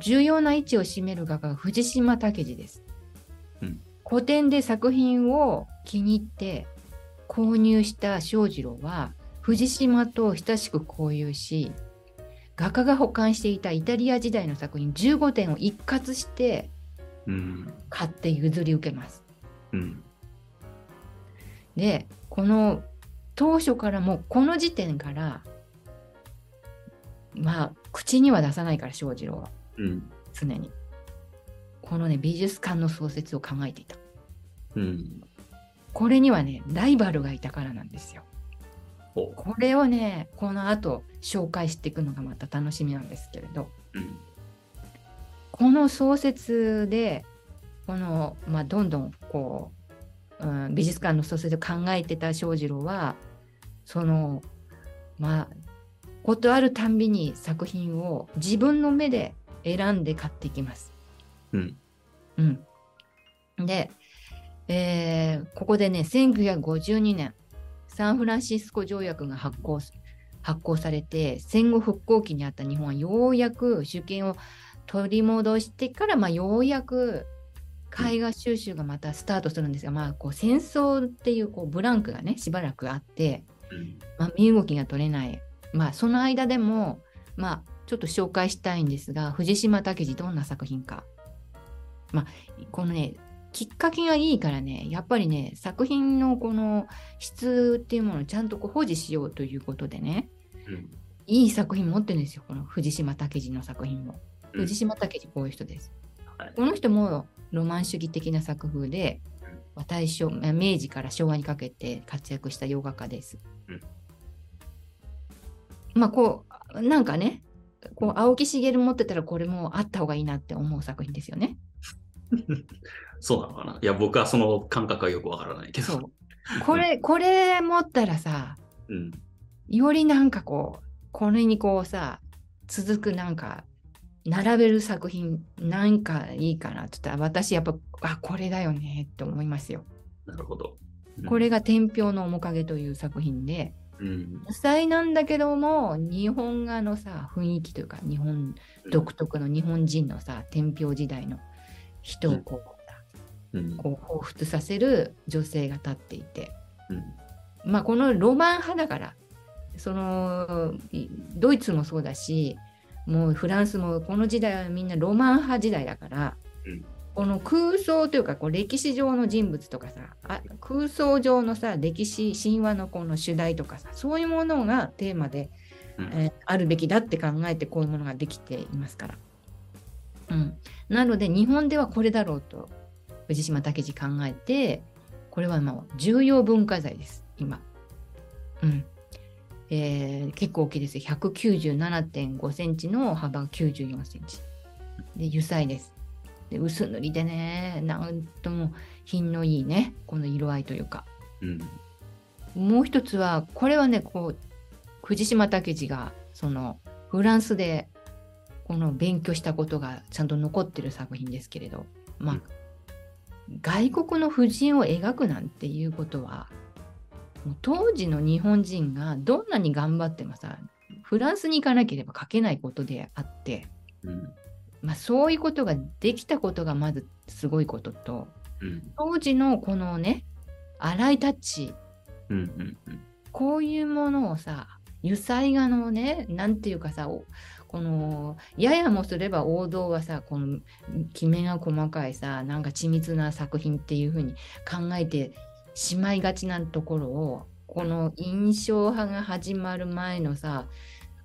重要な位置を占める画家が藤島武二です。うん古典で作品を気に入って購入した正次郎は藤島と親しく交友し画家が保管していたイタリア時代の作品15点を一括してうん。買って譲り受けます。うん。でこの当初からもうこの時点からまあ口には出さないから正次郎は。うん。常にこのね美術館の創設を考えていたうん。これにはねライバルがいたからなんですよ。これをねこの後紹介していくのがまた楽しみなんですけれどうん。この創設でこの、まあ、どんどんこう、うん、美術館の創設を考えてた正次郎はそのまあことあるたんびに作品を自分の目で選んで買っていきます。うん。うん、で、えーここでね1952年サンフランシスコ条約が発行発行されて戦後復興期にあった日本はようやく主権を取り戻してから、まあ、ようやく絵画収集がまたスタートするんですが、まあ、こう戦争っていうこうブランクがねしばらくあって、うん。まあ、身動きが取れない、まあ、その間でも、まあ、ちょっと紹介したいんですが藤島武二どんな作品か、まあ、このねきっかけがいいからねやっぱりね作品のこの質っていうものをちゃんとこう保持しようということでねうん。いい作品持ってるんですよこの藤島武二の作品も。うん藤島武二こういう人です。はい。この人もロマン主義的な作風でうん大正まあ明治から昭和にかけて活躍した洋画家です。うんまあこうなんかねこう青木茂持ってたらこれもあった方がいいなって思う作品ですよね。*laughs* そうなのかな。いや、僕はその感覚はよくわからないけど。これこれ持ったらさうん。よりなんかこうこれにこうさ続くなんか並べる作品なんかいいかなって言ったら私やっぱあこれだよねって思いますよ。なるほど。うんこれ、が天平の面影という作品でうん。野菜なんだけども日本画のさ雰囲気というか日本独特の日本人のさ天平時代の人をこう,、うん。こう彷彿させる女性が立っていてうん。まあこのロマン派だからそのいドイツもそうだしもうフランスもこの時代はみんなロマン派時代だから、うんこの空想というかこう歴史上の人物とかさあ空想上のさ歴史神話のこの主題とかさそういうものがテーマで、うんえーあるべきだって考えてこういうものができていますから。うん、なので日本ではこれだろうと藤島武二考えてこれはもう重要文化財です今。うんえー結構大きいですよ197.5センチの幅が94センチで油彩です。で薄塗りでね、なんとも品のいいね、この色合いというか。うん。もう一つは、これはね、こう、藤島武二が、その、フランスで、この勉強したことがちゃんと残ってる作品ですけれど、まあ、うん外国の婦人を描くなんていうことは、当時の日本人がどんなに頑張ってもさ、フランスに行かなければ書けないことであって、うん。まあ、そういうことができたことがまずすごいことと、うん。当時のこのね、粗いタッチ、うん。うん。うん。こういうものをさ、油彩画のね、なんていうかさ、おこの、ややもすれば王道はさ、この、きめが細かいさ、なんか緻密な作品っていうふうに考えてしまいがちなところを、この印象派が始まる前のさ、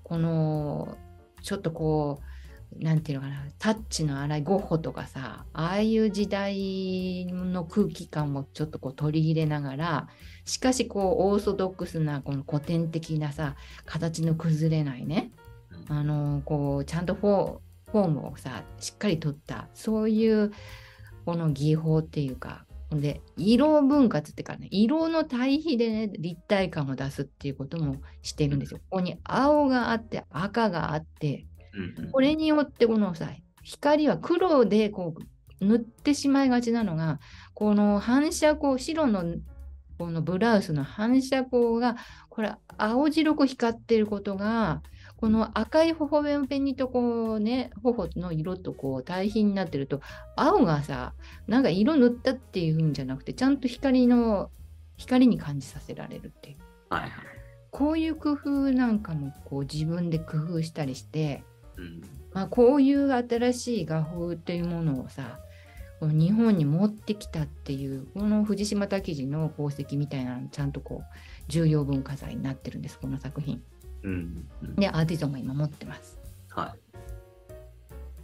この、ちょっとこう、なんていうのかな、タッチの荒いゴッホとかさ、ああいう時代の空気感もちょっとこう取り入れながら、しかしこうオーソドックスなこの古典的なさ形の崩れないねあのこうちゃんとフォーフォームをさしっかりとったそういうこの技法っていうかで色分割っていうかね色の対比でね立体感を出すっていうこともしてるんですよ。ここに青があって赤があってうん。これによってこのさ光は黒でこう塗ってしまいがちなのがこの反射光白のこのブラウスの反射光がこれ青白く光っていることがこの赤い頬紅とこうね頬の色とこう対比になってると青がさなんか色塗ったっていうんじゃなくてちゃんと光の光に感じさせられるっていうはいはい。こういう工夫なんかもこう自分で工夫したりしてうん。まあ、こういう新しい画風っていうものをさこの日本に持ってきたっていうこの藤島武二の功績みたいなのちゃんとこう重要文化財になってるんですこの作品うん。うん。でアーティゾンが今持ってます、はい。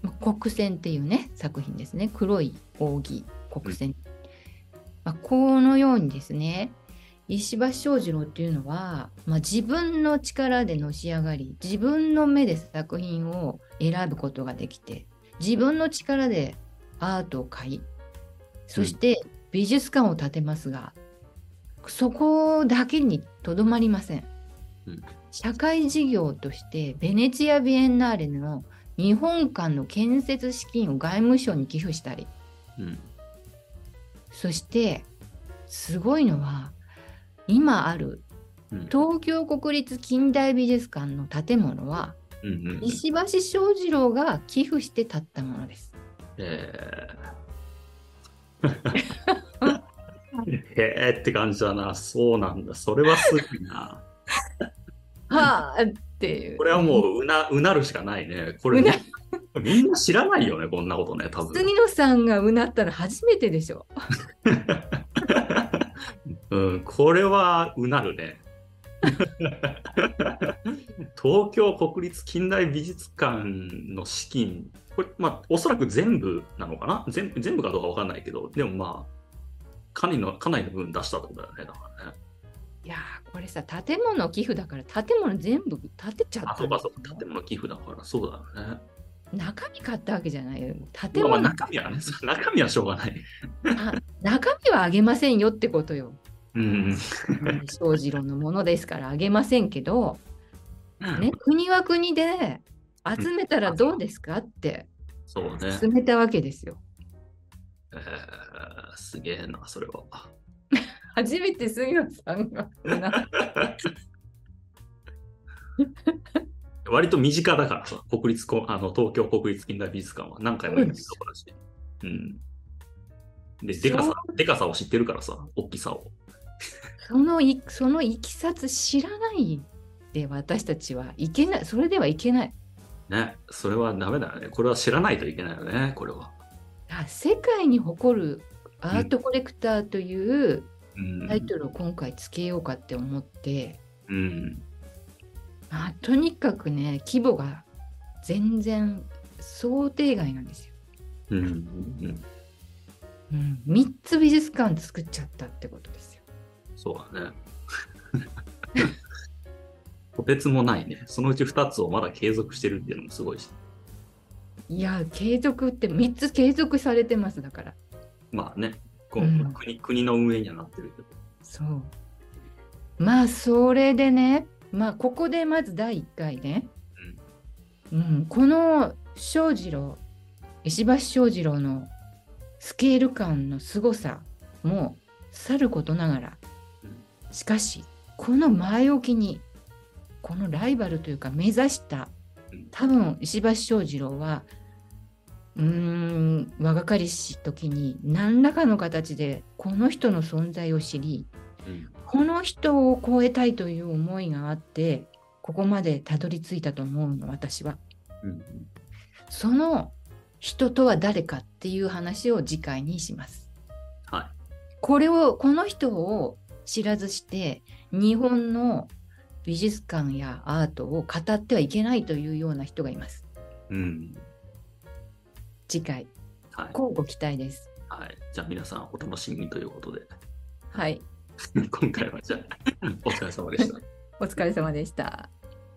まあ、国選っていうね作品ですね黒い扇国選、まあ、このようにですね石橋正二郎っていうのは、まあ、自分の力でのし上がり自分の目で作品を選ぶことができて自分の力でアートを買いそして美術館を建てますが、そこだけにとどまりません、うん社会事業としてベネチア・ビエンナーレの日本館の建設資金を外務省に寄付したりうん。そしてすごいのは今あるうん。東京国立近代美術館の建物はうん。うん。石橋正二郎が寄付して建ったものです。えー、*laughs* へえって感じだな。そうなんだ。それはすごいな。はあっていうこ。れはもううな、うなるしかないね。これうな、みんな知らないよね、こんなことね、多分。杉野さんがうなったの初めてでしょ。*laughs* うん、これはうなるね。*laughs* 東京国立近代美術館の資金、これ、まあ、おそらく全部なのかな？全部全部かどうかわかんないけど、でもまあ、かなりの、かなりの分出したってことだよね、だからね。いやーこれさ建物寄付だから建物全部建てちゃあ、ったそうか、んですよそうか、建物寄付だから、そうだよね。中身買ったわけじゃないよ建まあ、物、まあ中身はね、中身はしょうがない。あ中身はあげませんよってことよ。うん。正次郎のものですからあげませんけど、ね、国は国で集めたらどうですかってそうね。進めたわけですよ。えー、すげえな、それは。*laughs* 初めて杉野さんが *laughs* 割と身近だからさ、国立こあの東京国立近代美術館は何回も行ってるとこだし。うん。で、でかさ、でかさを知ってるからさ、大きさを。そのいそのいきさつ知らないで私たちはいけないそれではいけないね、それはダメだよね。これは知らないといけないよね、これは。あ世界に誇るアートコレクターといううん。タイトルを今回つけようかって思って、うん。まあ、とにかくね規模が全然想定外なんですよ。うん。うん。うん、3つ美術館作っちゃったってことですよ。そうだね。とてつもないね。そのうち2つをまだ継続してるっていうのもすごいし。いや継続って3つ継続されてますだからまあね、こううん。国国の運営にはなってるけど。そう。まあそれでねまあここでまず第1回ね、うん、この正次郎石橋正次郎のスケール感の凄さもさることながら。しかしこの前置きにこのライバルというか目指したうん。多分石橋正次郎はうーん若かりし時に何らかの形でこの人の存在を知りうん。この人を超えたいという思いがあってここまでたどり着いたと思うの私は。うんその人とは誰かっていう話を次回にします。はこれをこの人を知らずして日本の美術館やアートを語ってはいけないというような人がいます。い。うん。次回はい。乞うご期待ですはい。じゃあ皆さんお楽しみにということで、はい *laughs* 今回はじゃあお疲れ様でした。*laughs* お疲れ様でした